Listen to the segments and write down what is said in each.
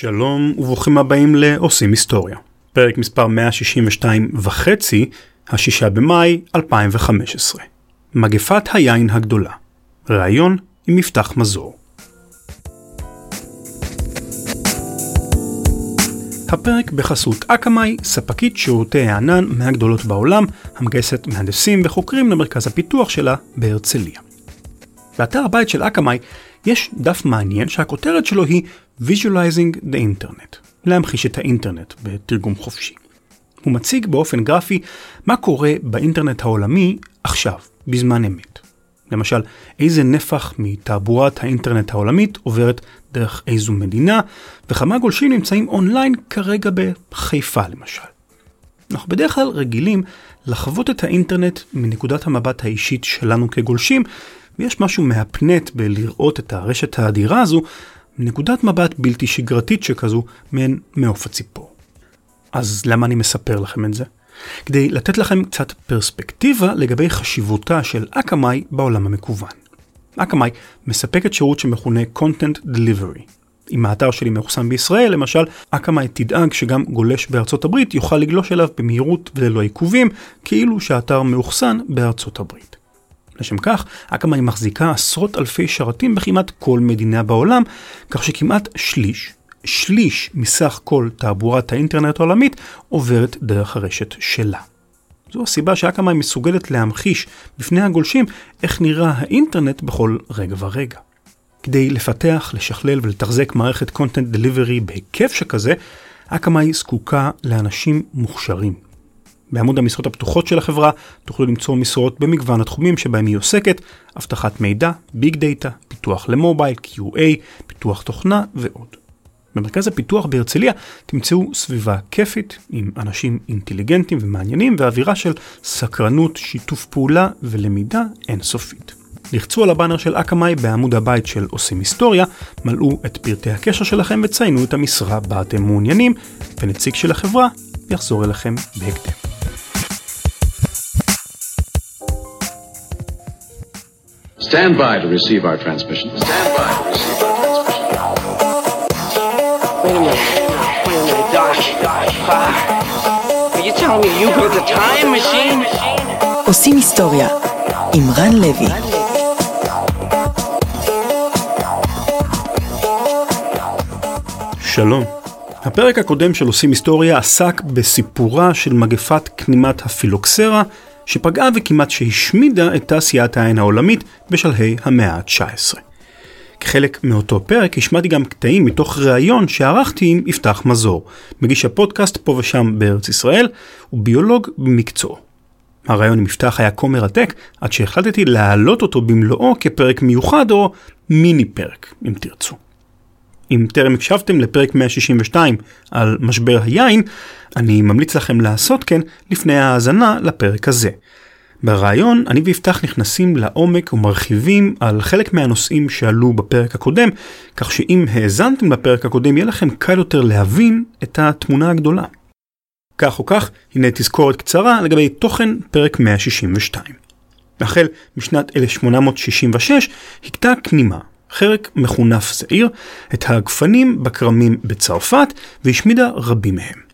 שלום וברוכים הבאים לעושים היסטוריה. פרק מספר 162 וחצי, השישה במאי 2015. מגפת היין הגדולה. ראיון עם מפתח מזור. הפרק בחסות אקמאי, ספקית שירותי הענן מהגדולות בעולם, המגייסת מהנדסים וחוקרים למרכז הפיתוח שלה בהרצליה. באתר הבית של אקמאי יש דף מעניין שהכותרת שלו היא Visualizing the Internet, להמחיש את האינטרנט בתרגום חופשי. הוא מציג באופן גרפי מה קורה באינטרנט העולמי עכשיו, בזמן אמת. למשל, איזה נפח מתעבורת האינטרנט העולמית עוברת דרך איזו מדינה, וכמה גולשים נמצאים אונליין כרגע בחיפה למשל. אנחנו בדרך כלל רגילים לחוות את האינטרנט מנקודת המבט האישית שלנו כגולשים, ויש משהו מהפנט בלראות את הרשת האדירה הזו מנקודת מבט בלתי שגרתית שכזו, מעין מעוף הציפור. אז למה אני מספר לכם את זה? כדי לתת לכם קצת פרספקטיבה לגבי חשיבותה של אקמאי בעולם המקוון. אקמאי מספקת שירות שמכונה Content Delivery. אם האתר שלי מאוחסן בישראל, למשל, אקמאי תדאג שגם גולש בארצות הברית יוכל לגלוש אליו במהירות וללא עיכובים, כאילו שהאתר מאוחסן בארצות הברית. לשם כך, אקמאי מחזיקה עשרות אלפי שרתים בכמעט כל מדינה בעולם, כך שכמעט שליש, שליש מסך כל תעבורת האינטרנט העולמית עוברת דרך הרשת שלה. זו הסיבה שאקמאי מסוגלת להמחיש בפני הגולשים איך נראה האינטרנט בכל רגע ורגע. כדי לפתח, לשכלל ולתחזק מערכת content delivery בהיקף שכזה, אקמאי זקוקה לאנשים מוכשרים, בעמוד המשרות הפתוחות של החברה תוכלו למצוא משרות במגוון התחומים שבהם היא עוסקת, אבטחת מידע, ביג דאטה, פיתוח למובייל, QA, פיתוח תוכנה ועוד. במרכז הפיתוח בהרצליה תמצאו סביבה כיפית עם אנשים אינטליגנטים ומעניינים ואווירה של סקרנות, שיתוף פעולה ולמידה אינסופית. לחצו על הבאנר של אקמאי בעמוד הבית של עושים היסטוריה, מלאו את פרטי הקשר שלכם וציינו את המשרה בה אתם מעוניינים, ונציג של החברה יחזור אליכם בהקדם. Stand by to receive our transmission. Stand by to receive our transmission. Wait a minute. Wait a minute, Doc. Are you telling me you built a time machine? עושים היסטוריה עם רן לוי. שלום. הפרק הקודם של עושים היסטוריה עסק בסיפורה של מגפת כנימת הפילוקסרה שפגעה וכמעט שהשמידה את תעשיית העין העולמית בשלהי המאה ה-19. כחלק מאותו פרק השמעתי גם קטעים מתוך ראיון שערכתי עם יפתח מזור, מגיש הפודקאסט פה ושם בארץ ישראל, וביולוג במקצועו. הראיון עם יפתח היה כה מרתק, עד שהחלטתי להעלות אותו במלואו כפרק מיוחד או מיני פרק, אם תרצו. אם טרם הקשבתם לפרק 162 על משבר היין, אני ממליץ לכם לעשות כן לפני ההאזנה לפרק הזה. ברעיון אני ויפתח נכנסים לעומק ומרחיבים על חלק מהנושאים שעלו בפרק הקודם, כך שאם האזנתם לפרק הקודם יהיה לכם קל יותר להבין את התמונה הגדולה. כך או כך, הנה תזכורת קצרה לגבי תוכן פרק 162. החל משנת 1866 הכתה כנימה, חרק מחונף זעיר, את הגפנים בכרמים בצרפת והשמידה רבים מהם.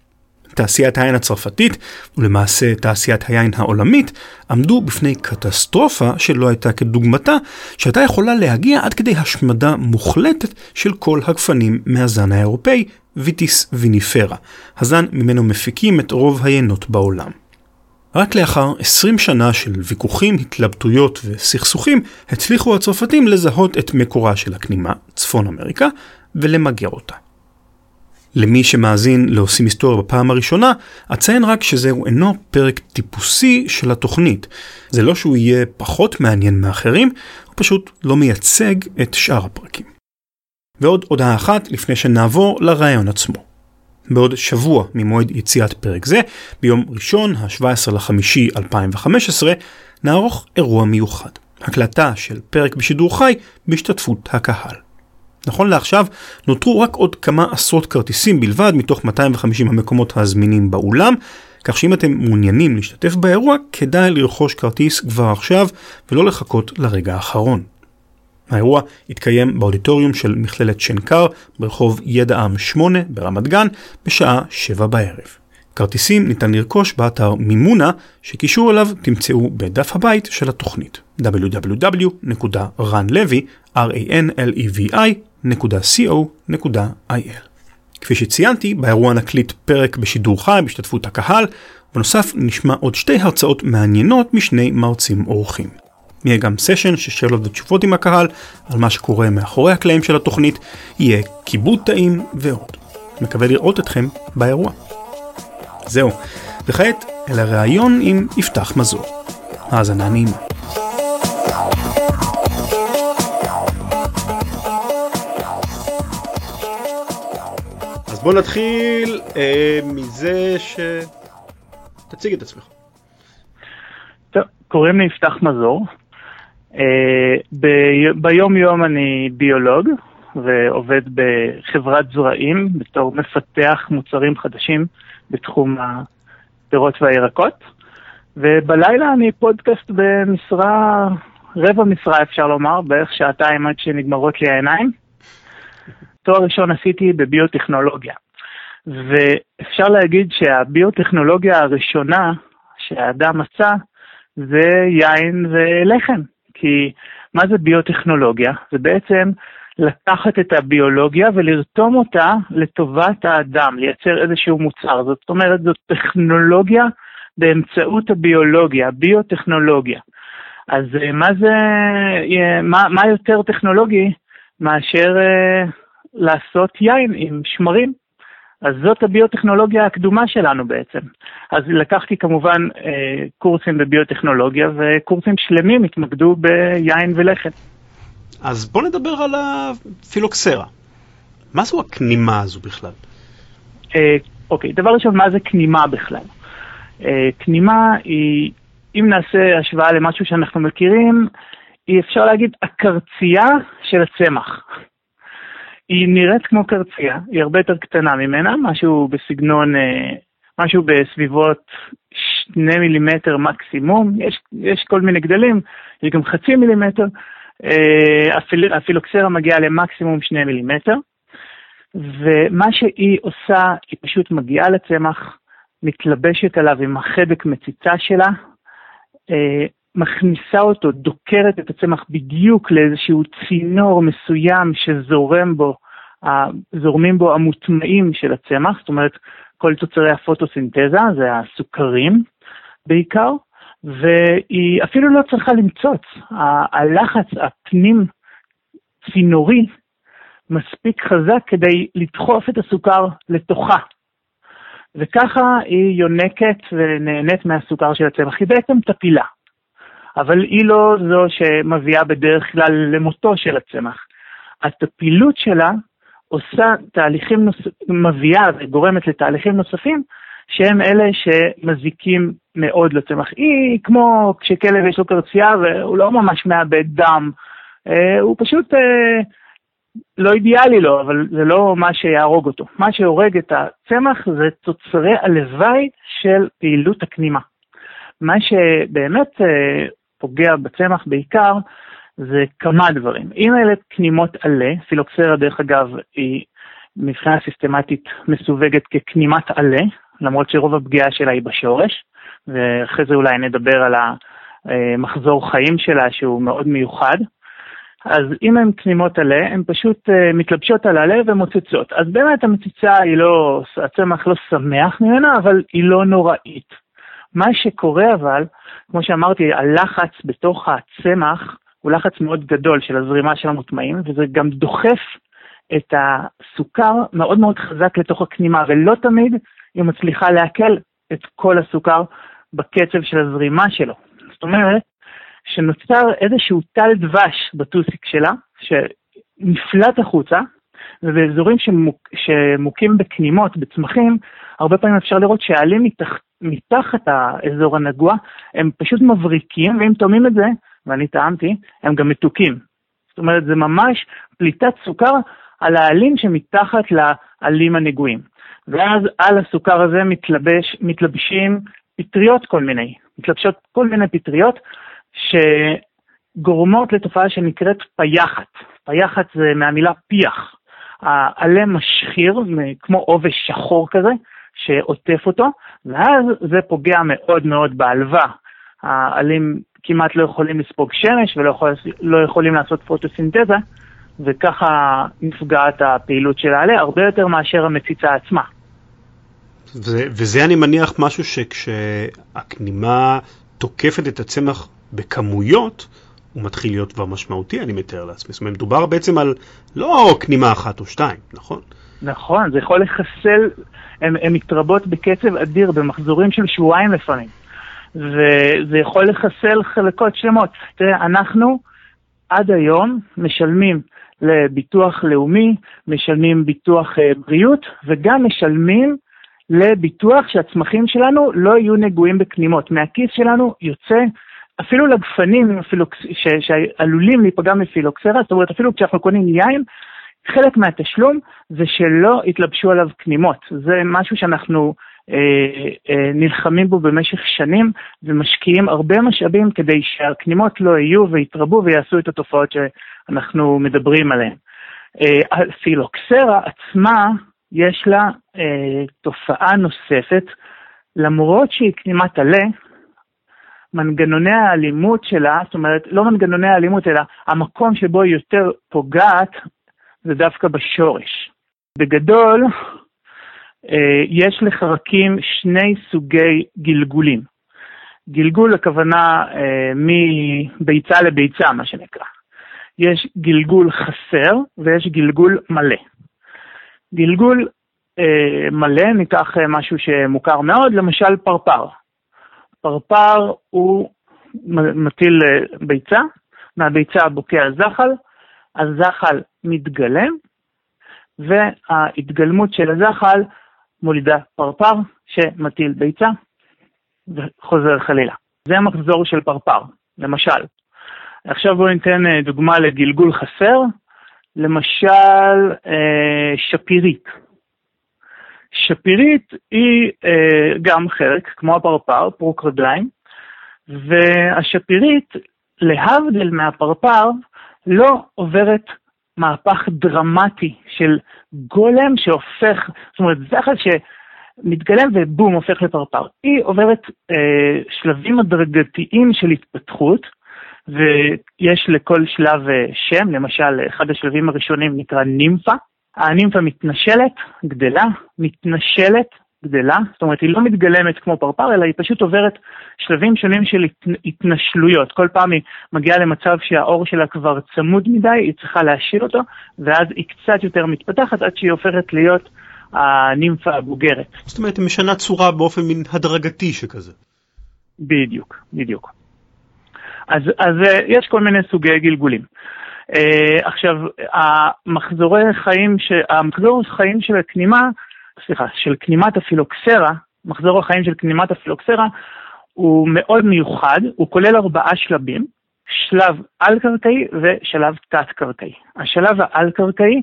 תעשיית היין הצרפתית, ולמעשה תעשיית היין העולמית, עמדו בפני קטסטרופה שלא הייתה כדוגמתה, שהייתה יכולה להגיע עד כדי השמדה מוחלטת של כל הגפנים מהזן האירופאי, ויטיס ויניפרה, הזן ממנו מפיקים את רוב היינות בעולם. רק לאחר 20 שנה של ויכוחים, התלבטויות וסכסוכים, הצליחו הצרפתים לזהות את מקורה של הכנימה, צפון אמריקה, ולמגר אותה. למי שמאזין לעושים היסטוריה בפעם הראשונה, אציין רק שזהו אינו פרק טיפוסי של התוכנית. זה לא שהוא יהיה פחות מעניין מאחרים, הוא פשוט לא מייצג את שאר הפרקים. ועוד הודעה אחת לפני שנעבור לרעיון עצמו. בעוד שבוע ממועד יציאת פרק זה, ביום ראשון, ה-17 לחמישי 2015, נערוך אירוע מיוחד. הקלטה של פרק בשידור חי בהשתתפות הקהל. נכון לעכשיו נותרו רק עוד כמה עשרות כרטיסים בלבד מתוך 250 המקומות הזמינים באולם, כך שאם אתם מעוניינים להשתתף באירוע, כדאי לרכוש כרטיס כבר עכשיו ולא לחכות לרגע האחרון. האירוע התקיים באודיטוריום של מכללת שנקר ברחוב ידע עם 8 ברמת גן בשעה 7 בערב. כרטיסים ניתן לרכוש באתר מימונה, שקישור אליו תמצאו בדף הבית של התוכנית www.ranlevi.co.il. כפי שציינתי, באירוע נקליט פרק בשידור חי בהשתתפות הקהל, בנוסף נשמע עוד שתי הרצאות מעניינות משני מרצים אורחים. יהיה גם סשן של שאלות ותשובות עם הקהל על מה שקורה מאחורי הקלעים של התוכנית, יהיה כיבוד טעים ועוד. מקווה לראות אתכם באירוע. זהו, וכעת אל הראיון עם יפתח מזור. האזנה נעימה. אז בוא נתחיל אה, מזה ש... תציג את עצמך. טוב, קוראים לי יפתח מזור. אה, ביום יום אני ביולוג ועובד בחברת זרעים בתור מפתח מוצרים חדשים בתחום הפירות והירקות. ובלילה אני פודקאסט במשרה, רבע משרה אפשר לומר, בערך שעתיים עד שנגמרות לי העיניים. תואר ראשון עשיתי בביוטכנולוגיה. ואפשר להגיד שהביוטכנולוגיה הראשונה שהאדם מצא זה יין ולחם. כי מה זה ביוטכנולוגיה? זה בעצם לקחת את הביולוגיה ולרתום אותה לטובת האדם, לייצר איזשהו מוצר. זאת אומרת, זאת טכנולוגיה באמצעות הביולוגיה, ביוטכנולוגיה. אז אה, מה זה, אה, מה, מה יותר טכנולוגי מאשר uh, לעשות יין עם שמרים? אז זאת הביוטכנולוגיה הקדומה שלנו בעצם. אז לקחתי כמובן אה, קורסים בביוטכנולוגיה, וקורסים שלמים התמקדו ביין ולחם. אז בוא נדבר על הפילוקסרה. מה זו הכנימה הזו בכלל? אה, אוקיי, דבר ראשון, מה זה כנימה בכלל? אה, כנימה היא, אם נעשה השוואה למשהו שאנחנו מכירים, היא אפשר להגיד הקרצייה של הצמח. היא נראית כמו קרצייה, היא הרבה יותר קטנה ממנה, משהו בסגנון, אה, משהו בסביבות שני מילימטר מקסימום, יש, יש כל מיני גדלים, יש גם חצי מילימטר, אה, הפיל, הפילוקסרה מגיעה למקסימום שני מילימטר, ומה שהיא עושה, היא פשוט מגיעה לצמח, מתלבשת עליו עם החדק מציצה שלה, אה, מכניסה אותו, דוקרת את הצמח בדיוק לאיזשהו צינור מסוים שזורם בו, זורמים בו המוטמעים של הצמח, זאת אומרת, כל תוצרי הפוטוסינתזה, זה הסוכרים בעיקר, והיא אפילו לא צריכה למצוץ. הלחץ הפנים צינורי מספיק חזק כדי לדחוף את הסוכר לתוכה. וככה היא יונקת ונהנית מהסוכר של הצמח. היא בעצם טפילה. אבל היא לא זו שמביאה בדרך כלל למותו של הצמח. הטפילות שלה עושה תהליכים נוספים, מביאה וגורמת לתהליכים נוספים שהם אלה שמזיקים מאוד לצמח. היא כמו כשכלב יש לו קרצייה והוא לא ממש מאבד דם, אה, הוא פשוט אה, לא אידיאלי לו, אבל זה לא מה שיהרוג אותו. מה שהורג את הצמח זה תוצרי הלוואי של פעילות הכנימה. מה שבאמת אה, פוגע בצמח בעיקר, זה כמה דברים. אם אלה כנימות עלה, פילוקסרה דרך אגב היא מבחינה סיסטמטית מסווגת ככנימת עלה, למרות שרוב הפגיעה שלה היא בשורש, ואחרי זה אולי נדבר על המחזור חיים שלה שהוא מאוד מיוחד. אז אם הן כנימות עלה, הן פשוט uh, מתלבשות על עלה ומוצצות. אז באמת המציצה היא לא, הצמח לא שמח ממנה, אבל היא לא נוראית. מה שקורה אבל, כמו שאמרתי, הלחץ בתוך הצמח הוא לחץ מאוד גדול של הזרימה של המוטמעים, וזה גם דוחף את הסוכר מאוד מאוד חזק לתוך הכנימה, ולא תמיד היא מצליחה לעכל את כל הסוכר בקצב של הזרימה שלו. זאת אומרת, שנוצר איזשהו טל דבש בטוסיק שלה, שנפלט החוצה, ובאזורים שמוק, שמוכים בכנימות, בצמחים, הרבה פעמים אפשר לראות שהעלים מתח, מתחת האזור הנגוע, הם פשוט מבריקים, ואם תאמים את זה, ואני טעמתי, הם גם מתוקים. זאת אומרת, זה ממש פליטת סוכר על העלים שמתחת לעלים הנגועים. ואז על הסוכר הזה מתלבש, מתלבשים פטריות כל מיני, מתלבשות כל מיני פטריות גורמות לתופעה שנקראת פייחת. פייחת זה מהמילה פיח. העלה משחיר, כמו עובש שחור כזה, שעוטף אותו, ואז זה פוגע מאוד מאוד בעלווה. העלים כמעט לא יכולים לספוג שמש ולא יכול, לא יכולים לעשות פוטוסינתזה, וככה נפגעת הפעילות של העלה הרבה יותר מאשר המציצה עצמה. וזה, וזה אני מניח משהו שכשהכנימה תוקפת את הצמח בכמויות, הוא מתחיל להיות כבר משמעותי, אני מתאר לעצמי. זאת אומרת, מדובר בעצם על לא כנימה אחת או שתיים, נכון? נכון, זה יכול לחסל, הן מתרבות בקצב אדיר, במחזורים של שבועיים לפעמים. וזה יכול לחסל חלקות שלמות. תראה, אנחנו עד היום משלמים לביטוח לאומי, משלמים ביטוח אה, בריאות, וגם משלמים לביטוח שהצמחים שלנו לא יהיו נגועים בכנימות. מהכיס שלנו יוצא אפילו לגפנים ש, שעלולים להיפגע מפילוקסרה, זאת אומרת אפילו כשאנחנו קונים יין, חלק מהתשלום זה שלא יתלבשו עליו כנימות. זה משהו שאנחנו אה, אה, נלחמים בו במשך שנים ומשקיעים הרבה משאבים כדי שהכנימות לא יהיו ויתרבו ויעשו את התופעות שאנחנו מדברים עליהן. אה, הפילוקסרה עצמה, יש לה אה, תופעה נוספת, למרות שהיא כנימת עלה, מנגנוני האלימות שלה, זאת אומרת, לא מנגנוני האלימות, אלא המקום שבו היא יותר פוגעת, זה דווקא בשורש. בגדול, אה, יש לחרקים שני סוגי גלגולים. גלגול הכוונה אה, מביצה לביצה, מה שנקרא. יש גלגול חסר ויש גלגול מלא. גלגול אה, מלא, ניקח אה, משהו שמוכר מאוד, למשל פרפר. פרפר הוא מטיל אה, ביצה, מהביצה בוקע זחל, הזחל מתגלם, וההתגלמות של הזחל מולידה פרפר שמטיל ביצה וחוזר חלילה. זה המחזור של פרפר, למשל. עכשיו בואו ניתן אה, דוגמה לגלגול חסר, למשל אה, שפירית. שפירית היא אה, גם חלק, כמו הפרפר, פרוק רגליים, והשפירית, להבדיל מהפרפר, לא עוברת מהפך דרמטי של גולם שהופך, זאת אומרת, זכר שמתגלם ובום, הופך לפרפר. היא עוברת אה, שלבים הדרגתיים של התפתחות, ויש לכל שלב אה, שם, למשל, אחד השלבים הראשונים נקרא נימפה. הנימפה מתנשלת, גדלה, מתנשלת, גדלה, זאת אומרת היא לא מתגלמת כמו פרפר, אלא היא פשוט עוברת שלבים שונים של התנשלויות. כל פעם היא מגיעה למצב שהאור שלה כבר צמוד מדי, היא צריכה להשאיר אותו, ואז היא קצת יותר מתפתחת עד שהיא הופכת להיות הנימפה הבוגרת. זאת אומרת, היא משנה צורה באופן מין הדרגתי שכזה. בדיוק, בדיוק. אז, אז אה, יש כל מיני סוגי גלגולים. Uh, עכשיו, המחזורי חיים, ש... המחזור חיים של הכנימה סליחה, של כנימת הפילוקסרה, מחזור החיים של כנימת הפילוקסרה, הוא מאוד מיוחד, הוא כולל ארבעה שלבים, שלב על-קרקעי ושלב תת-קרקעי. השלב העל-קרקעי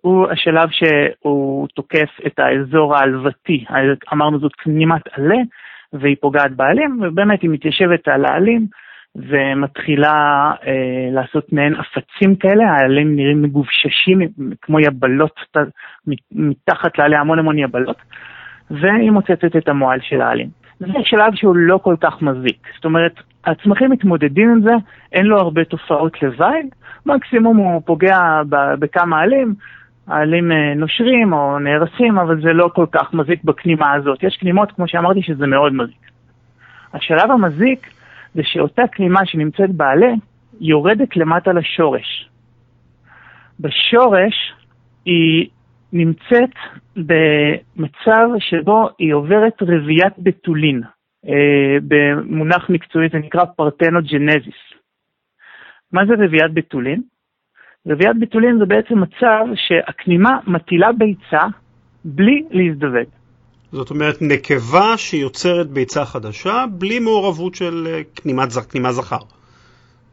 הוא השלב שהוא תוקף את האזור העלוותי, אמרנו זאת כנימת עלה, והיא פוגעת בעלים, ובאמת היא מתיישבת על העלים, ומתחילה אה, לעשות מעין עפצים כאלה, העלים נראים מגובששים כמו יבלות, מתחת לעלי המון המון יבלות, והיא מוצצת את המועל של העלים. זה שלב שהוא לא כל כך מזיק, זאת אומרת, הצמחים מתמודדים עם זה, אין לו הרבה תופעות לוואי, מקסימום הוא פוגע בכמה עלים, העלים אה, נושרים או נהרסים, אבל זה לא כל כך מזיק בכנימה הזאת. יש כנימות, כמו שאמרתי, שזה מאוד מזיק. השלב המזיק זה שאותה כלימה שנמצאת בעלה יורדת למטה לשורש. בשורש היא נמצאת במצב שבו היא עוברת רביית בתולין. אה, במונח מקצועי זה נקרא פרתנוגנזיס. מה זה רביית בתולין? רביית בתולין זה בעצם מצב שהכנימה מטילה ביצה בלי להזדווג. זאת אומרת, נקבה שיוצרת ביצה חדשה בלי מעורבות של אה, כנימה זכר.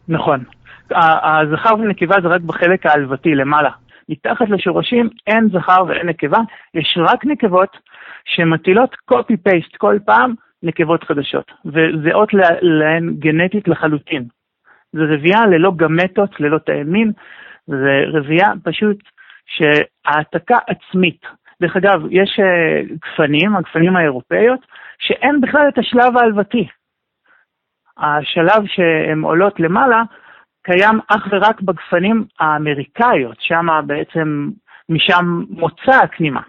נכון. הזכר ונקבה זה רק בחלק העלוותי למעלה. מתחת לשורשים אין זכר ואין נקבה, יש רק נקבות שמטילות copy-paste כל פעם נקבות חדשות, וזהות להן גנטית לחלוטין. זה רבייה ללא גמטות, ללא תאי מין, זה רבייה פשוט שהעתקה עצמית. דרך אגב, יש uh, גפנים, הגפנים האירופאיות, שאין בכלל את השלב ההלוותי. השלב שהן עולות למעלה קיים אך ורק בגפנים האמריקאיות, שם בעצם, משם מוצא הכנימה.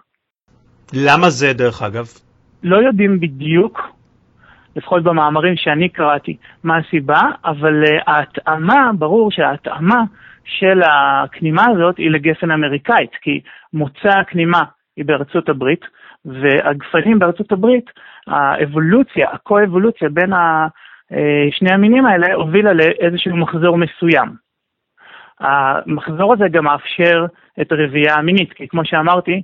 למה זה דרך אגב? לא יודעים בדיוק, לפחות במאמרים שאני קראתי, מה הסיבה, אבל uh, ההתאמה, ברור שההתאמה של הכנימה הזאת היא לגפן אמריקאית, כי מוצא הכנימה היא בארצות הברית, והגפנים בארצות הברית, האבולוציה, הקו-אבולוציה בין. אה, שני המינים האלה הובילה לאיזשהו מחזור מסוים. המחזור הזה גם מאפשר את הרבייה המינית, כי כמו שאמרתי,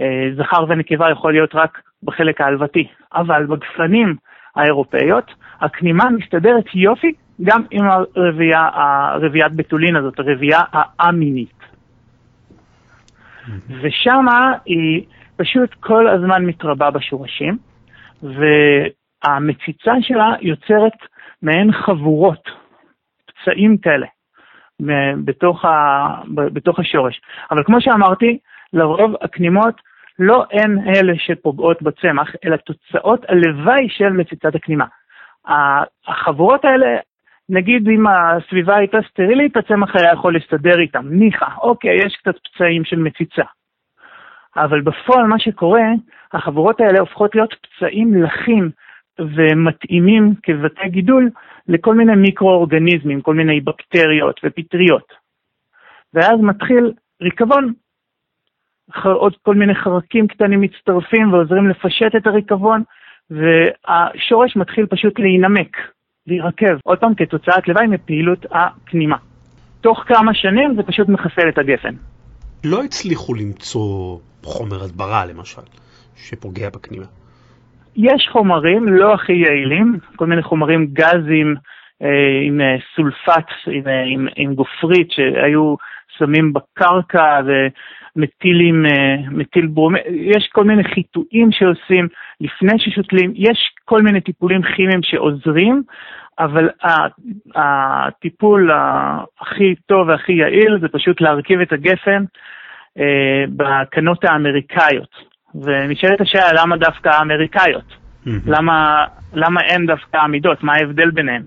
אה, זכר ונקבה יכול להיות רק בחלק ההלוותי, אבל בגפנים האירופאיות, הכנימה מסתדרת יופי גם עם הרבייה, הרביית בתולין הזאת, הרבייה האמינית. ושמה היא פשוט כל הזמן מתרבה בשורשים, והמציצה שלה יוצרת מעין חבורות, פצעים כאלה, בתוך, ה, בתוך השורש. אבל כמו שאמרתי, לרוב הכנימות לא הן אלה שפוגעות בצמח, אלא תוצאות הלוואי של מציצת הכנימה. החבורות האלה, נגיד אם הסביבה הייתה סטרילית, הצמח היה יכול להסתדר איתם, ניחא, אוקיי, יש קצת פצעים של מציצה. אבל בפועל מה שקורה, החבורות האלה הופכות להיות פצעים לחים ומתאימים כבתי גידול לכל מיני מיקרואורגניזמים, כל מיני בקטריות ופטריות. ואז מתחיל ריקבון. עוד כל מיני חרקים קטנים מצטרפים ועוזרים לפשט את הריקבון, והשורש מתחיל פשוט להינמק, להירקב, עוד פעם כתוצאת לוואי מפעילות הכנימה. תוך כמה שנים זה פשוט מחסל את הגפן. לא הצליחו למצוא חומר הדברה למשל, שפוגע בכנימה. יש חומרים לא הכי יעילים, כל מיני חומרים גזים אה, עם אה, סולפט, עם, אה, עם, עם גופרית שהיו שמים בקרקע ומטילים, אה, מטיל ברומי, יש כל מיני חיטויים שעושים לפני ששותלים, יש כל מיני טיפולים כימיים שעוזרים, אבל הטיפול הכי טוב והכי יעיל זה פשוט להרכיב את הגפן אה, בקנות האמריקאיות. ונשאלת השאלה למה דווקא האמריקאיות? Mm-hmm. למה, למה אין דווקא עמידות? מה ההבדל ביניהן?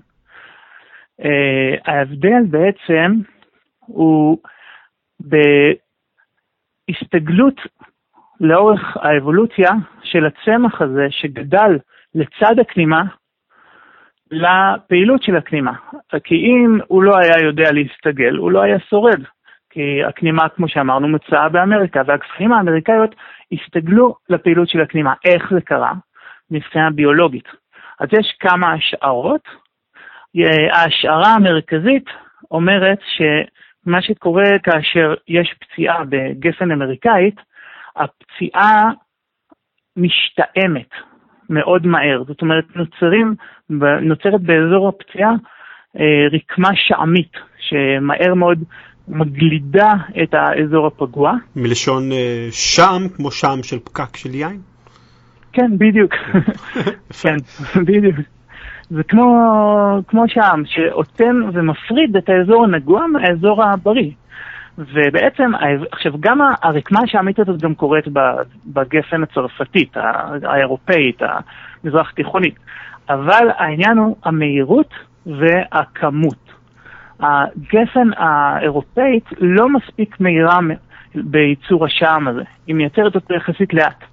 Uh, ההבדל בעצם הוא בהסתגלות לאורך האבולוציה של הצמח הזה שגדל לצד הכנימה לפעילות של הכנימה. כי אם הוא לא היה יודע להסתגל, הוא לא היה שורד. כי הכנימה, כמו שאמרנו, מצאה באמריקה, והגפנים האמריקאיות הסתגלו לפעילות של הכנימה. איך זה קרה? מבחינה ביולוגית. אז יש כמה השערות. ההשערה המרכזית אומרת שמה שקורה כאשר יש פציעה בגפן אמריקאית, הפציעה משתאמת מאוד מהר. זאת אומרת, נוצרים, נוצרת באזור הפציעה אה, רקמה שעמית, שמהר מאוד מגלידה את האזור הפגוע. מלשון uh, שם, כמו שם של פקק של יין? כן, בדיוק. כן, בדיוק. זה כמו, כמו שם, שאוטם ומפריד את האזור הנגוע מהאזור הבריא. ובעצם, עכשיו, גם הרקמה השעמית הזאת גם קורית בגפן הצרפתית, האירופאית, המזרח תיכונית. אבל העניין הוא המהירות והכמות. הגפן האירופאית לא מספיק מהירה בייצור השעם הזה, היא מייצרת אותו יחסית לאט.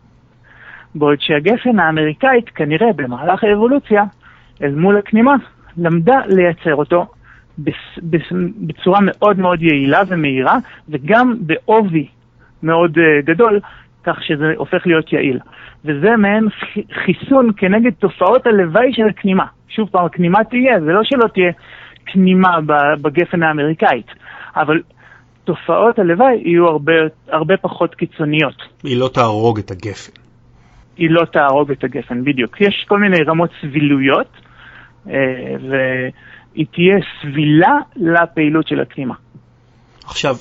בעוד שהגפן האמריקאית כנראה במהלך האבולוציה, אל מול הכנימה, למדה לייצר אותו בצורה מאוד מאוד יעילה ומהירה, וגם בעובי מאוד uh, גדול, כך שזה הופך להיות יעיל. וזה מעין חיסון כנגד תופעות הלוואי של הכנימה. שוב פעם, הכנימה תהיה, זה לא שלא תהיה כנימה בגפן האמריקאית, אבל תופעות הלוואי יהיו הרבה, הרבה פחות קיצוניות. היא לא תהרוג את הגפן. היא לא תהרוג את הגפן, בדיוק. יש כל מיני רמות סבילויות, אה, והיא תהיה סבילה לפעילות של הכנימה. עכשיו,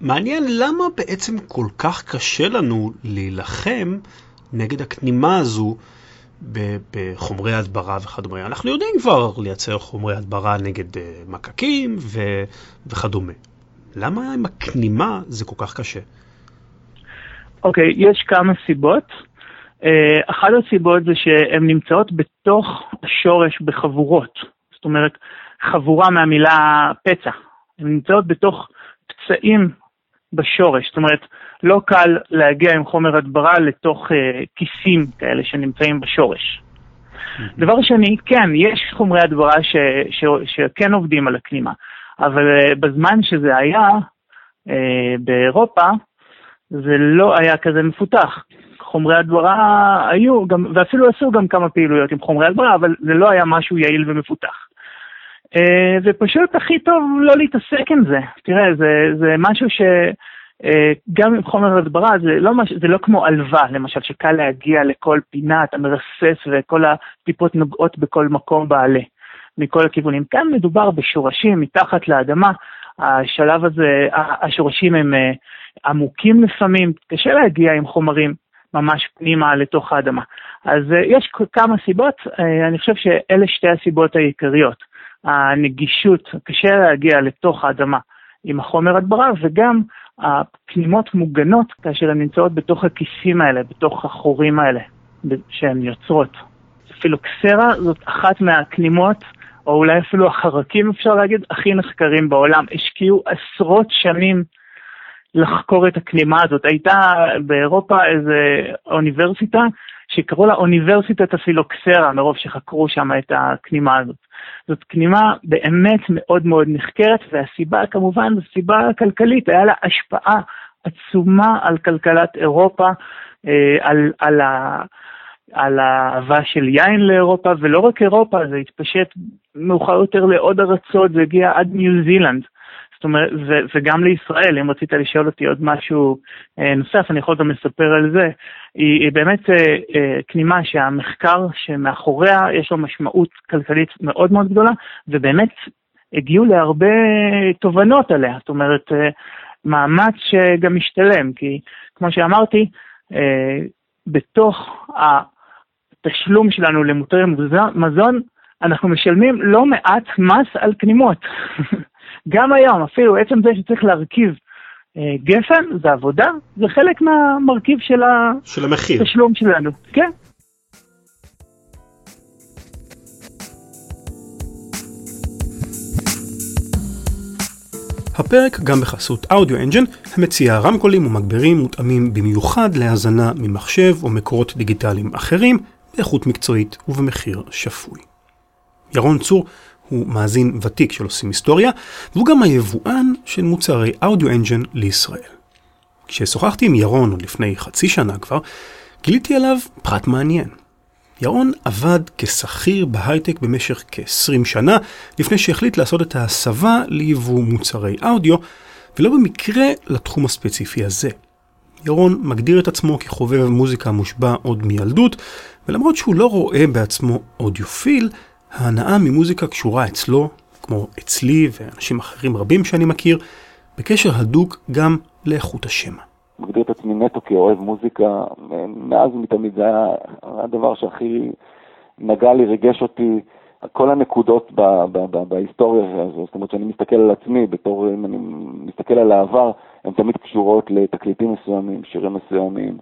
מעניין למה בעצם כל כך קשה לנו להילחם נגד הכנימה הזו בחומרי הדברה וכדומה. אנחנו יודעים כבר לייצר חומרי הדברה נגד אה, מקקים ו, וכדומה. למה עם הכנימה זה כל כך קשה? אוקיי, okay, יש כמה סיבות. Uh, אחת הסיבות זה שהן נמצאות בתוך השורש בחבורות. זאת אומרת, חבורה מהמילה פצע. הן נמצאות בתוך פצעים בשורש. זאת אומרת, לא קל להגיע עם חומר הדברה לתוך uh, כיסים כאלה שנמצאים בשורש. דבר שני, כן, יש חומרי הדברה ש, ש, שכן עובדים על הכנימה, אבל uh, בזמן שזה היה uh, באירופה, זה לא היה כזה מפותח. חומרי הדברה היו, גם, ואפילו עשו גם כמה פעילויות עם חומרי הדברה, אבל זה לא היה משהו יעיל ומפותח. Uh, ופשוט הכי טוב לא להתעסק עם זה. תראה, זה, זה משהו ש... אה, גם עם חומר הדברה זה לא, מש... זה לא כמו עלווה, למשל, שקל להגיע לכל פינה, אתה מרסס וכל הטיפות נוגעות בכל מקום בעלה, מכל הכיוונים. כאן מדובר בשורשים מתחת לאדמה, השלב הזה, השורשים הם אה, עמוקים לפעמים, קשה להגיע עם חומרים ממש פנימה לתוך האדמה. אז אה, יש כמה סיבות, אני חושב שאלה שתי הסיבות העיקריות. הנגישות, קשה להגיע לתוך האדמה עם החומר הדברה, וגם הפנימות מוגנות כאשר הן נמצאות בתוך הכיסים האלה, בתוך החורים האלה שהן יוצרות. פילוקסרה זאת אחת מהכנימות, או אולי אפילו החרקים אפשר להגיד, הכי נחקרים בעולם. השקיעו עשרות שנים לחקור את הכנימה הזאת. הייתה באירופה איזה אוניברסיטה שקראו לה אוניברסיטת הפילוקסרה, מרוב שחקרו שם את הכנימה הזאת. זאת כנימה באמת מאוד מאוד נחקרת, והסיבה כמובן סיבה כלכלית, היה לה השפעה עצומה על כלכלת אירופה, אה, על, על, ה, על האהבה של יין לאירופה, ולא רק אירופה, זה התפשט מאוחר יותר לעוד ארצות, זה הגיע עד ניו זילנד. אומרת, ו- וגם לישראל, אם רצית לשאול אותי עוד משהו אה, נוסף, אני יכול גם לספר על זה. היא, היא באמת אה, אה, כנימה שהמחקר שמאחוריה יש לו משמעות כלכלית מאוד מאוד גדולה, ובאמת הגיעו להרבה תובנות עליה. זאת אומרת, אה, מאמץ שגם משתלם, כי כמו שאמרתי, אה, בתוך התשלום שלנו למוצרי מזון, אנחנו משלמים לא מעט מס על כנימות. גם היום, אפילו עצם זה שצריך להרכיב אה, גפן, זה עבודה, זה חלק מהמרכיב של, של המחיר. התשלום שלנו. כן. הפרק גם בחסות אודיו אנג'ן, המציע רמקולים ומגברים מותאמים במיוחד להאזנה ממחשב או מקורות דיגיטליים אחרים, באיכות מקצועית ובמחיר שפוי. ירון צור הוא מאזין ותיק של עושים היסטוריה, והוא גם היבואן של מוצרי אודיו אנג'ן לישראל. כששוחחתי עם ירון עוד לפני חצי שנה כבר, גיליתי עליו פרט מעניין. ירון עבד כשכיר בהייטק במשך כ-20 שנה, לפני שהחליט לעשות את ההסבה ליבוא מוצרי אודיו, ולא במקרה לתחום הספציפי הזה. ירון מגדיר את עצמו כחובב מוזיקה מושבע עוד מילדות, ולמרות שהוא לא רואה בעצמו אודיופיל, ההנאה ממוזיקה קשורה אצלו, כמו אצלי ואנשים אחרים רבים שאני מכיר, בקשר הדוק גם לאיכות השמע. מגדיר את עצמי נטו כאוהב מוזיקה, מאז ומתמיד זה היה הדבר שהכי נגע לי, ריגש אותי, כל הנקודות ב, ב, ב, בהיסטוריה הזו, זאת אומרת שאני מסתכל על עצמי, בתור, אם אני מסתכל על העבר, הן תמיד קשורות לתקליטים מסוימים, שירים מסוימים,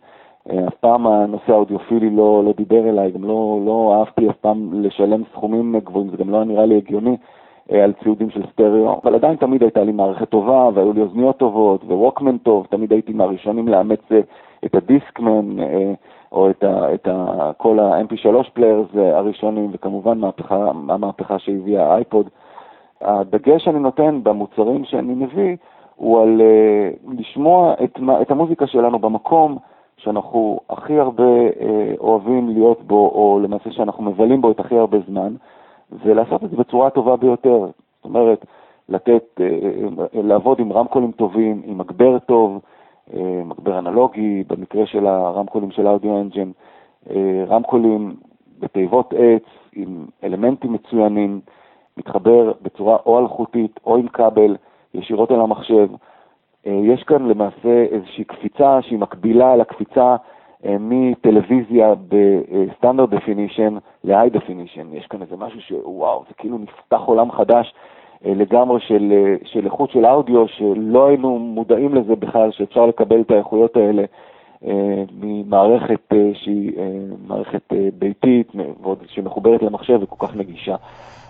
אף פעם הנושא האודיופילי לא, לא דיבר אליי, גם לא, לא אהבתי אף פעם לשלם סכומים גבוהים, זה גם לא נראה לי הגיוני אה, על ציודים של סטריאו, אבל עדיין תמיד הייתה לי מערכת טובה, והיו לי אוזניות טובות, וווקמן טוב, תמיד הייתי מהראשונים לאמץ אה, את הדיסקמן, או את, ה, את ה, כל ה- MP3 players הראשונים, וכמובן מהפכה, המהפכה שהביאה האייפוד. הדגש שאני נותן במוצרים שאני מביא, הוא על לשמוע את, את המוזיקה שלנו במקום, שאנחנו הכי הרבה אה, אוהבים להיות בו, או למעשה שאנחנו מבלים בו את הכי הרבה זמן, ולעשות את זה בצורה הטובה ביותר. זאת אומרת, לתת, אה, אה, לעבוד עם רמקולים טובים, עם מגבר טוב, מגבר אנלוגי, במקרה של הרמקולים של אודיו אנג'ן, רמקולים בתיבות עץ, עם אלמנטים מצוינים, מתחבר בצורה או אלחוטית או עם כבל, ישירות אל המחשב. אה, יש כאן למעשה איזושהי קפיצה שהיא מקבילה לקפיצה מטלוויזיה ב standard definition ל high definition. יש כאן איזה משהו שוואו, זה כאילו נפתח עולם חדש לגמרי של, של איכות של אודיו, שלא היינו מודעים לזה בכלל, שאפשר לקבל את האיכויות האלה ממערכת שהיא מערכת ביתית, שמחוברת למחשב וכל כך נגישה.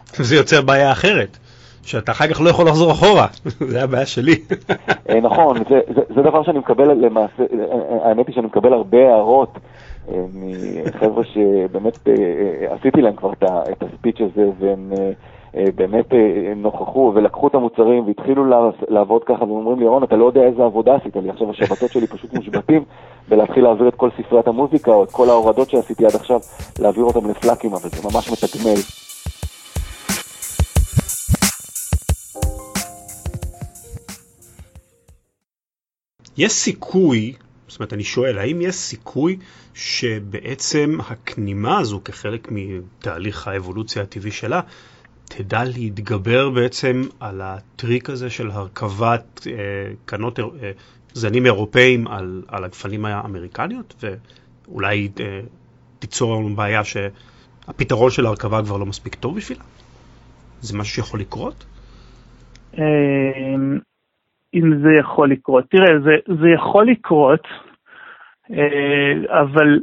זה יוצר בעיה אחרת. שאתה אחר כך לא יכול לחזור אחורה, זה הבעיה שלי. אה, נכון, זה, זה, זה דבר שאני מקבל למעשה, האמת היא שאני מקבל הרבה הערות אה, מחבר'ה שבאמת אה, עשיתי להם כבר את הספיץ' הזה, והם באמת נוכחו ולקחו את המוצרים והתחילו לעבוד ככה, והם אומרים לי, רון, אתה לא יודע איזה עבודה עשית לי, עכשיו השבתות שלי פשוט מושבתים, ולהתחיל להעביר את כל ספריית המוזיקה או את כל ההורדות שעשיתי עד עכשיו, להעביר אותם לפלאקים, אבל זה ממש מתגמל. יש סיכוי, זאת אומרת, אני שואל, האם יש סיכוי שבעצם הכנימה הזו, כחלק מתהליך האבולוציה הטבעי שלה, תדע להתגבר בעצם על הטריק הזה של הרכבת אה, קנות אה, זנים אירופאים על, על הגפנים האמריקניות, ואולי אה, תיצור לנו בעיה שהפתרון של ההרכבה כבר לא מספיק טוב בשבילה? זה משהו שיכול לקרות? אם זה יכול לקרות. תראה, זה, זה יכול לקרות, אה, אבל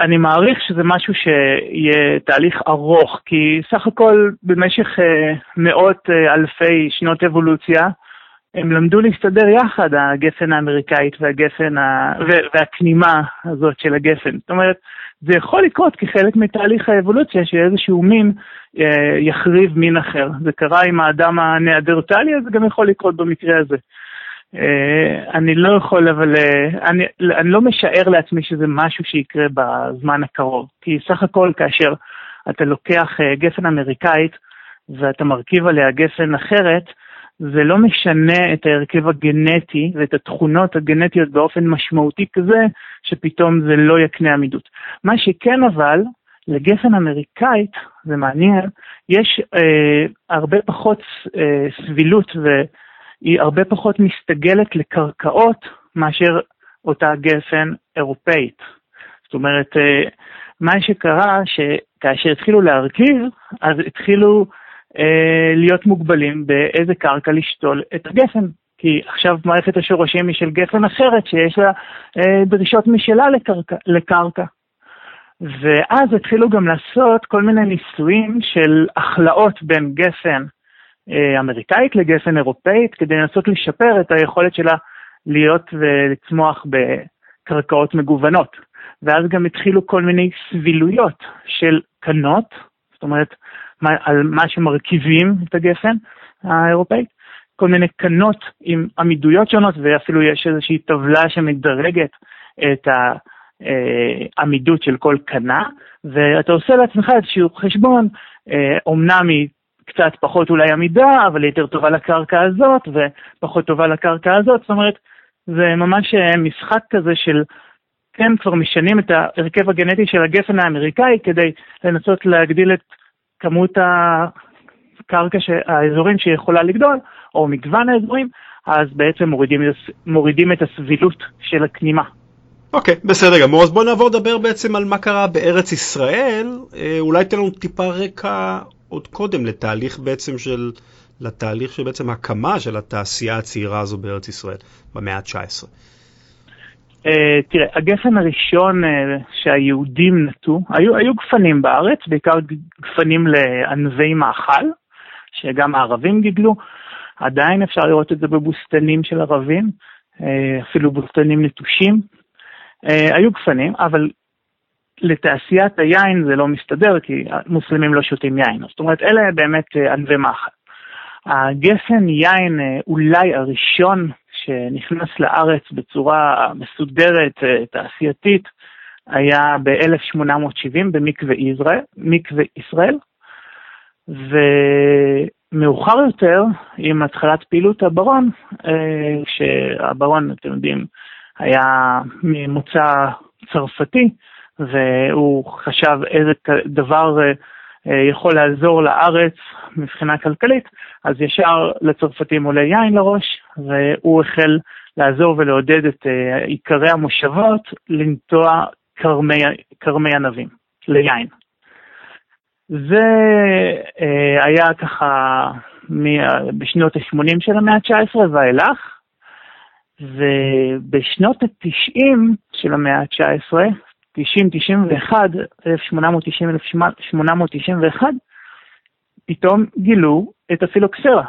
אני מעריך שזה משהו שיהיה תהליך ארוך, כי סך הכל במשך אה, מאות אה, אלפי שנות אבולוציה, הם למדו להסתדר יחד, הגפן האמריקאית והגפן, ה... והכנימה הזאת של הגפן. זאת אומרת, זה יכול לקרות כחלק מתהליך האבולוציה, שאיזשהו מין אה, יחריב מין אחר. זה קרה עם האדם הנאדרטלי, אז זה גם יכול לקרות במקרה הזה. אה, אני לא יכול, אבל אה, אני, אני לא משער לעצמי שזה משהו שיקרה בזמן הקרוב. כי סך הכל כאשר אתה לוקח אה, גפן אמריקאית ואתה מרכיב עליה גפן אחרת, זה לא משנה את ההרכב הגנטי ואת התכונות הגנטיות באופן משמעותי כזה, שפתאום זה לא יקנה עמידות. מה שכן אבל, לגפן אמריקאית, זה מעניין, יש אה, הרבה פחות אה, סבילות והיא הרבה פחות מסתגלת לקרקעות מאשר אותה גפן אירופאית. זאת אומרת, אה, מה שקרה, שכאשר התחילו להרכיב, אז התחילו להיות מוגבלים באיזה קרקע לשתול את הגפן. כי עכשיו מערכת השורשים היא של גפן אחרת שיש לה אה, דרישות משלה לקרקע, לקרקע. ואז התחילו גם לעשות כל מיני ניסויים של הכלאות בין גפן אה, אמריקאית לגפן אירופאית, כדי לנסות לשפר את היכולת שלה להיות ולצמוח בקרקעות מגוונות. ואז גם התחילו כל מיני סבילויות של קנות, זאת אומרת, על מה שמרכיבים את הגפן האירופאית, כל מיני קנות עם עמידויות שונות, ואפילו יש איזושהי טבלה שמדרגת את העמידות של כל קנה, ואתה עושה לעצמך איזשהו חשבון, אומנם היא קצת פחות אולי עמידה, אבל היא יותר טובה לקרקע הזאת, ופחות טובה לקרקע הזאת, זאת אומרת, זה ממש משחק כזה של, כן, כבר משנים את ההרכב הגנטי של הגפן האמריקאי כדי לנסות להגדיל את כמות הקרקע, האזורים שהיא יכולה לגדול, או מגוון האזורים, אז בעצם מורידים, מורידים את הסבילות של הכנימה. אוקיי, okay, בסדר גמור. אז בואו נעבור לדבר בעצם על מה קרה בארץ ישראל. אה, אולי תן לנו טיפה רקע עוד קודם לתהליך בעצם של, לתהליך של בעצם הקמה של התעשייה הצעירה הזו בארץ ישראל במאה ה-19. Uh, תראה, הגפן הראשון uh, שהיהודים נטו, היו, היו גפנים בארץ, בעיקר גפנים לענבי מאכל, שגם הערבים גידלו. עדיין אפשר לראות את זה בבוסתנים של ערבים, uh, אפילו בוסתנים נטושים. Uh, היו גפנים, אבל לתעשיית היין זה לא מסתדר, כי מוסלמים לא שותים יין. זאת אומרת, אלה באמת uh, ענבי מאכל. הגפן יין uh, אולי הראשון שנכנס לארץ בצורה מסודרת, אה, תעשייתית, היה ב-1870 במקווה ישראל, מקווה ישראל, ומאוחר יותר, עם התחלת פעילות הברון, אה, כשהברון, אתם יודעים, היה ממוצא צרפתי, והוא חשב איזה דבר יכול לעזור לארץ מבחינה כלכלית, אז ישר לצרפתים עולה יין לראש, והוא החל לעזור ולעודד את עיקרי המושבות לנטוע כרמי ענבים ליין. זה היה ככה בשנות ה-80 של המאה ה-19 ואילך, ובשנות ה-90 של המאה ה-19, 90, 91, 1890, 1891, פתאום גילו את הפילוקסרה.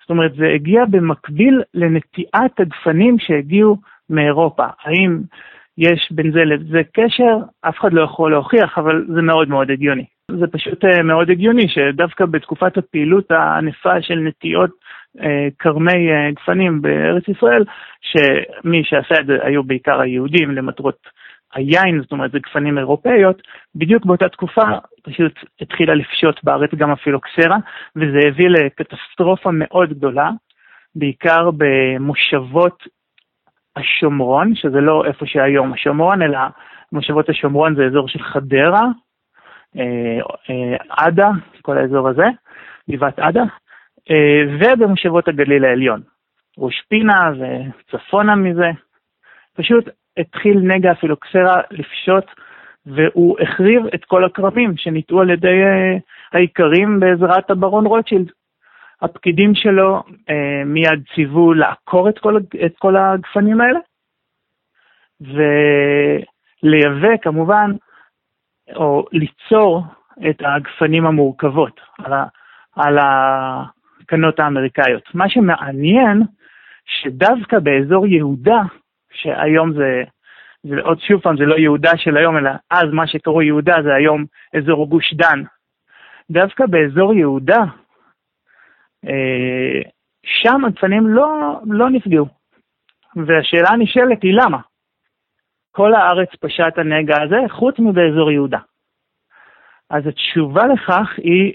זאת אומרת, זה הגיע במקביל לנטיעת הגפנים שהגיעו מאירופה. האם יש בין זה לזה קשר? אף אחד לא יכול להוכיח, אבל זה מאוד מאוד הגיוני. זה פשוט אה, מאוד הגיוני שדווקא בתקופת הפעילות הענפה של נטיעות אה, כרמי אה, גפנים בארץ ישראל, שמי שעשה את זה היו בעיקר היהודים למטרות היין, זאת אומרת זה גפנים אירופאיות, בדיוק באותה תקופה פשוט התחילה לפשוט בארץ גם הפילוקסרה, וזה הביא לקטסטרופה מאוד גדולה, בעיקר במושבות השומרון, שזה לא איפה שהיום השומרון, אלא מושבות השומרון זה אזור של חדרה, אה, אה, עדה, כל האזור הזה, גבעת עדה, אה, ובמושבות הגליל העליון, ראש פינה וצפונה מזה. פשוט התחיל נגע הפילוקסרה לפשוט, והוא החריב את כל הכרמים שניטעו על ידי האיכרים בעזרת הברון רוטשילד. הפקידים שלו אה, מיד ציוו לעקור את כל, את כל הגפנים האלה, ולייבא כמובן או ליצור את הגפנים המורכבות על, ה, על הקנות האמריקאיות. מה שמעניין, שדווקא באזור יהודה, שהיום זה, זה עוד שוב פעם, זה לא יהודה של היום, אלא אז מה שקראו יהודה זה היום אזור גוש דן. דווקא באזור יהודה, אה, שם הגפנים לא, לא נפגעו. והשאלה הנשאלת היא למה? כל הארץ פשט הנגע הזה, חוץ מבאזור יהודה. אז התשובה לכך היא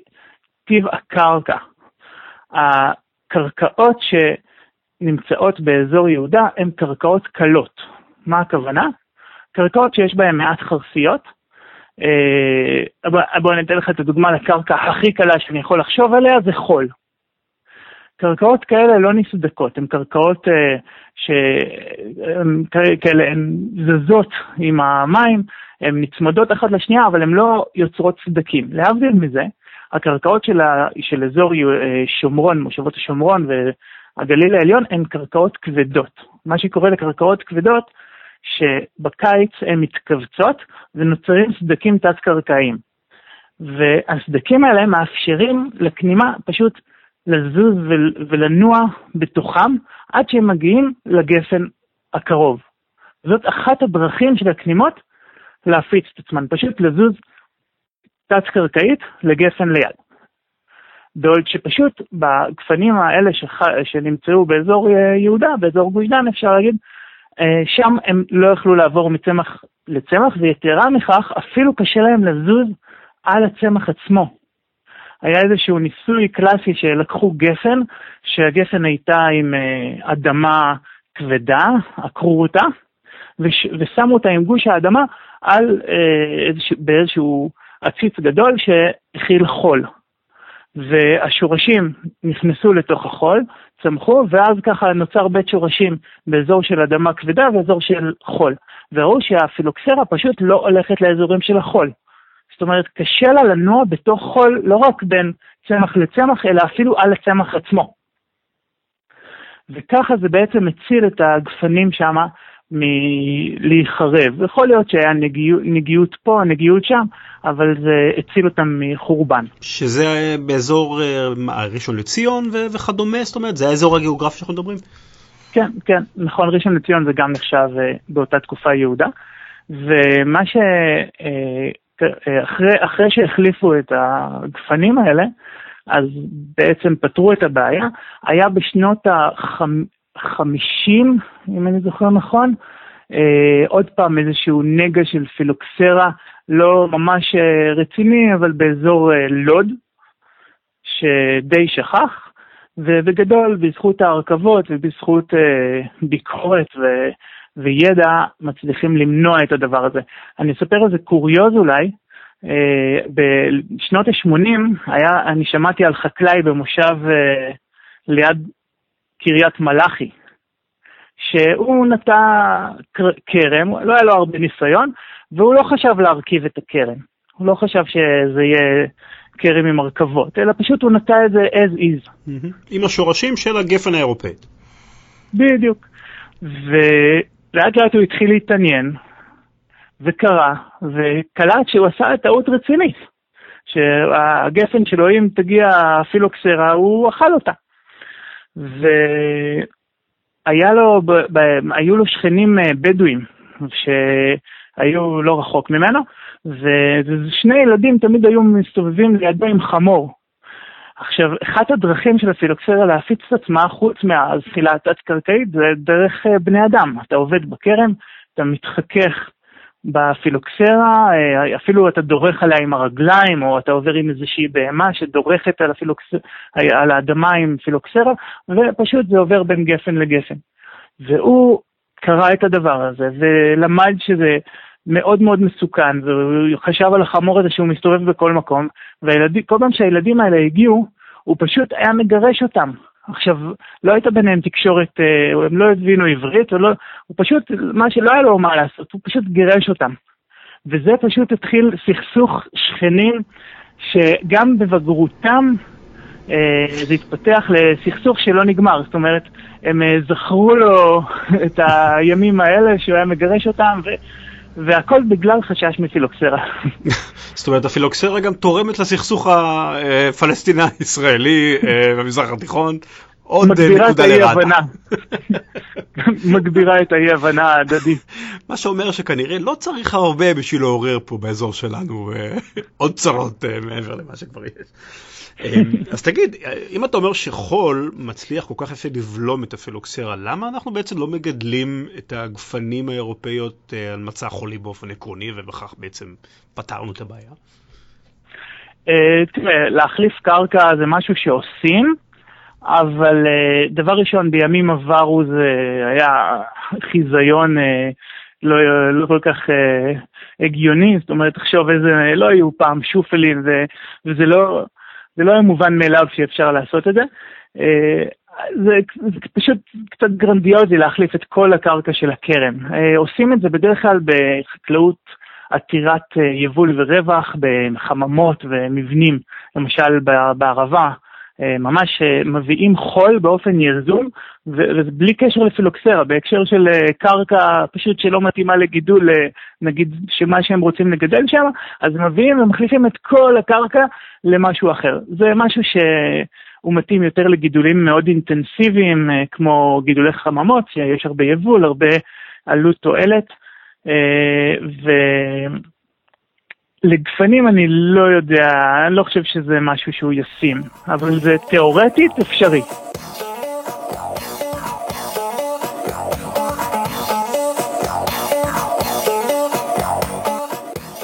טיב הקרקע. הקרקעות שנמצאות באזור יהודה הן קרקעות קלות. מה הכוונה? קרקעות שיש בהן מעט חרסיות. אה, בואו אני אתן לך את הדוגמה לקרקע הכי קלה שאני יכול לחשוב עליה, זה חול. קרקעות כאלה לא נסדקות, הן קרקעות אה, שכאלה הן זזות עם המים, הן נצמדות אחת לשנייה, אבל הן לא יוצרות סדקים. להבדיל מזה, הקרקעות של, ה, של אזור אה, שומרון, מושבות השומרון והגליל העליון, הן קרקעות כבדות. מה שקורה לקרקעות כבדות, שבקיץ הן מתכווצות ונוצרים סדקים תת-קרקעיים. והסדקים האלה מאפשרים לכנימה פשוט לזוז ולנוע בתוכם עד שהם מגיעים לגפן הקרוב. זאת אחת הדרכים של הכנימות להפיץ את עצמן, פשוט לזוז תת-קרקעית לגפן ליד. בעוד שפשוט בגפנים האלה שח... שנמצאו באזור אה, יהודה, באזור גוש דן אפשר להגיד, אה, שם הם לא יכלו לעבור מצמח לצמח, ויתרה מכך, אפילו קשה להם לזוז על הצמח עצמו. היה איזשהו ניסוי קלאסי שלקחו גפן, שהגפן הייתה עם אה, אדמה כבדה, עקרו אותה, וש, ושמו אותה עם גוש האדמה על, אה, איזשה, באיזשהו עציץ גדול שהכיל חול. והשורשים נכנסו לתוך החול, צמחו, ואז ככה נוצר בית שורשים באזור של אדמה כבדה ואזור של חול. וראו שהפילוקסרה פשוט לא הולכת לאזורים של החול. זאת אומרת, קשה לה לנוע בתוך חול לא רק בין צמח לצמח, אלא אפילו על הצמח עצמו. וככה זה בעצם הציל את הגפנים שם מלהיחרב. יכול להיות שהיה נגיעות, נגיעות פה, נגיעות שם, אבל זה הציל אותם מחורבן. שזה באזור אה, ראשון לציון וכדומה, זאת אומרת, זה האזור הגיאוגרפי שאנחנו מדברים? כן, כן, נכון, ראשון לציון זה גם נחשב אה, באותה תקופה יהודה. ומה ש... אה, אחרי, אחרי שהחליפו את הגפנים האלה, אז בעצם פתרו את הבעיה. היה בשנות ה-50, אם אני זוכר נכון, אה, עוד פעם איזשהו נגע של פילוקסרה, לא ממש אה, רציני, אבל באזור אה, לוד, שדי שכח, ובגדול, בזכות ההרכבות ובזכות אה, ביקורת ו... וידע מצליחים למנוע את הדבר הזה. אני אספר איזה קוריוז אולי, אה, בשנות ה-80 אני שמעתי על חקלאי במושב אה, ליד קריית מלאכי, שהוא נטע כרם, לא היה לו הרבה ניסיון, והוא לא חשב להרכיב את הכרם. הוא לא חשב שזה יהיה כרם עם הרכבות, אלא פשוט הוא נטע את זה as is. עם השורשים של הגפן האירופאית. בדיוק. ולאט לאט הוא התחיל להתעניין, וקרא, וקלט שהוא עשה טעות רצינית. שהגפן שלו, אם תגיע הפילוקסרה, הוא אכל אותה. והיה לו, ב, ב, היו לו שכנים אה, בדואים שהיו לא רחוק ממנו, ושני ילדים תמיד היו מסתובבים לידו עם חמור. עכשיו, אחת הדרכים של הפילוקסרה להפיץ את עצמה, חוץ מהזחילה התת-קרקעית, זה דרך אה, בני אדם. אתה עובד בכרם, אתה מתחכך בפילוקסרה, אה, אפילו אתה דורך עליה עם הרגליים, או אתה עובר עם איזושהי בהמה שדורכת על, הפילוקס... על האדמה עם פילוקסרה, ופשוט זה עובר בין גפן לגפן. והוא קרא את הדבר הזה, ולמד שזה מאוד מאוד מסוכן, והוא חשב על החמור הזה שהוא מסתובב בכל מקום, וכל פעם שהילדים האלה הגיעו, הוא פשוט היה מגרש אותם. עכשיו, לא הייתה ביניהם תקשורת, אה, הם לא הבינו עברית, לא, הוא פשוט, מה שלא היה לו מה לעשות, הוא פשוט גירש אותם. וזה פשוט התחיל סכסוך שכנים, שגם בבגרותם אה, זה התפתח לסכסוך שלא נגמר. זאת אומרת, הם אה, זכרו לו את הימים האלה שהוא היה מגרש אותם, ו... והכל בגלל חשש מפילוקסרה. זאת אומרת, הפילוקסרה גם תורמת לסכסוך הפלסטיני-ישראלי אה, במזרח התיכון. עוד נקודה לרעתה. מגבירה את האי-הבנה ההדדית. מה שאומר שכנראה לא צריך הרבה בשביל לעורר פה באזור שלנו אה, עוד צרות אה, מעבר למה שכבר יש. אמ, אז תגיד, אם אתה אומר שחול מצליח כל כך יפה לבלום את הפילוקסרה, למה אנחנו בעצם לא מגדלים את הגפנים האירופאיות אה, על מצע חולי באופן עקרוני, ובכך בעצם פתרנו את הבעיה? אה, תראה, להחליף קרקע זה משהו שעושים, אבל אה, דבר ראשון, בימים עברו זה היה חיזיון לא, לא כל כך הגיוני, זאת אומרת, תחשוב איזה, לא היו פעם שופלים, וזה לא... זה לא היה מובן מאליו שאפשר לעשות את זה. אה, זה, זה פשוט קצת גרנדיוזי להחליף את כל הקרקע של הכרם. אה, עושים את זה בדרך כלל בחקלאות עתירת אה, יבול ורווח, בחממות ומבנים, למשל בערבה. אה, ממש אה, מביאים חול באופן יזום, וזה בלי קשר לפילוקסרה, בהקשר של אה, קרקע פשוט שלא מתאימה לגידול, נגיד שמה שהם רוצים לגדל שם, אז מביאים ומחליפים את כל הקרקע למשהו אחר. זה משהו שהוא מתאים יותר לגידולים מאוד אינטנסיביים, כמו גידולי חממות, שיש הרבה יבול, הרבה עלות תועלת. ו... לגפנים אני לא יודע, אני לא חושב שזה משהו שהוא ישים, אבל זה תיאורטית אפשרי.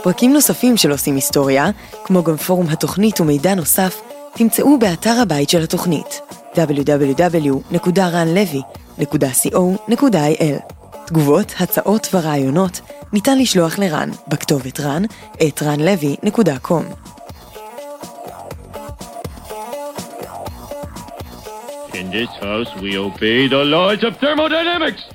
פרקים נוספים של עושים היסטוריה, כמו גם פורום התוכנית ומידע נוסף, תמצאו באתר הבית של התוכנית www.ranlevy.co.il תגובות, הצעות ורעיונות ניתן לשלוח לרן בכתובת רן את ranlevy.com. In this house we obey the laws of thermodynamics.